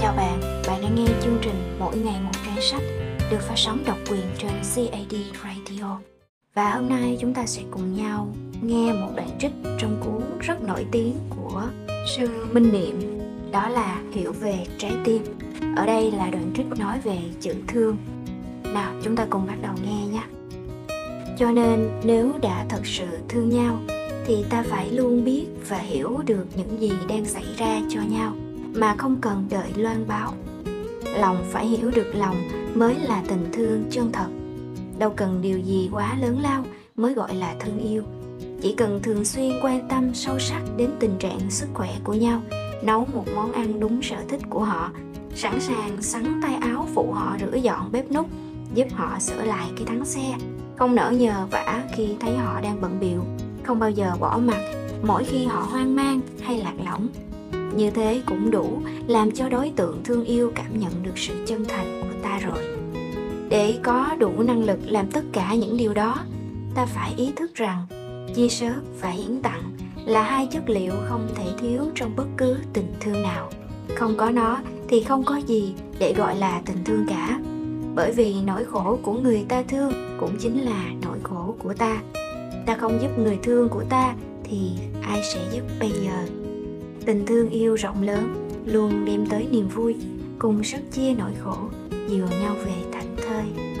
Chào bạn, bạn đang nghe chương trình Mỗi ngày một trang sách được phát sóng độc quyền trên CAD Radio. Và hôm nay chúng ta sẽ cùng nhau nghe một đoạn trích trong cuốn rất nổi tiếng của sư Minh Niệm đó là hiểu về trái tim. Ở đây là đoạn trích nói về chữ thương. Nào, chúng ta cùng bắt đầu nghe nhé. Cho nên nếu đã thật sự thương nhau thì ta phải luôn biết và hiểu được những gì đang xảy ra cho nhau mà không cần đợi loan báo. Lòng phải hiểu được lòng mới là tình thương chân thật. Đâu cần điều gì quá lớn lao mới gọi là thương yêu. Chỉ cần thường xuyên quan tâm sâu sắc đến tình trạng sức khỏe của nhau, nấu một món ăn đúng sở thích của họ, sẵn sàng sắn tay áo phụ họ rửa dọn bếp núc, giúp họ sửa lại cái thắng xe. Không nỡ nhờ vả khi thấy họ đang bận biệu không bao giờ bỏ mặt, mỗi khi họ hoang mang hay lạc lõng như thế cũng đủ làm cho đối tượng thương yêu cảm nhận được sự chân thành của ta rồi. Để có đủ năng lực làm tất cả những điều đó, ta phải ý thức rằng chia sớt và hiến tặng là hai chất liệu không thể thiếu trong bất cứ tình thương nào. Không có nó thì không có gì để gọi là tình thương cả. Bởi vì nỗi khổ của người ta thương cũng chính là nỗi khổ của ta. Ta không giúp người thương của ta thì ai sẽ giúp bây giờ? tình thương yêu rộng lớn, luôn đem tới niềm vui, cùng sức chia nỗi khổ, dìu nhau về thảnh thơi.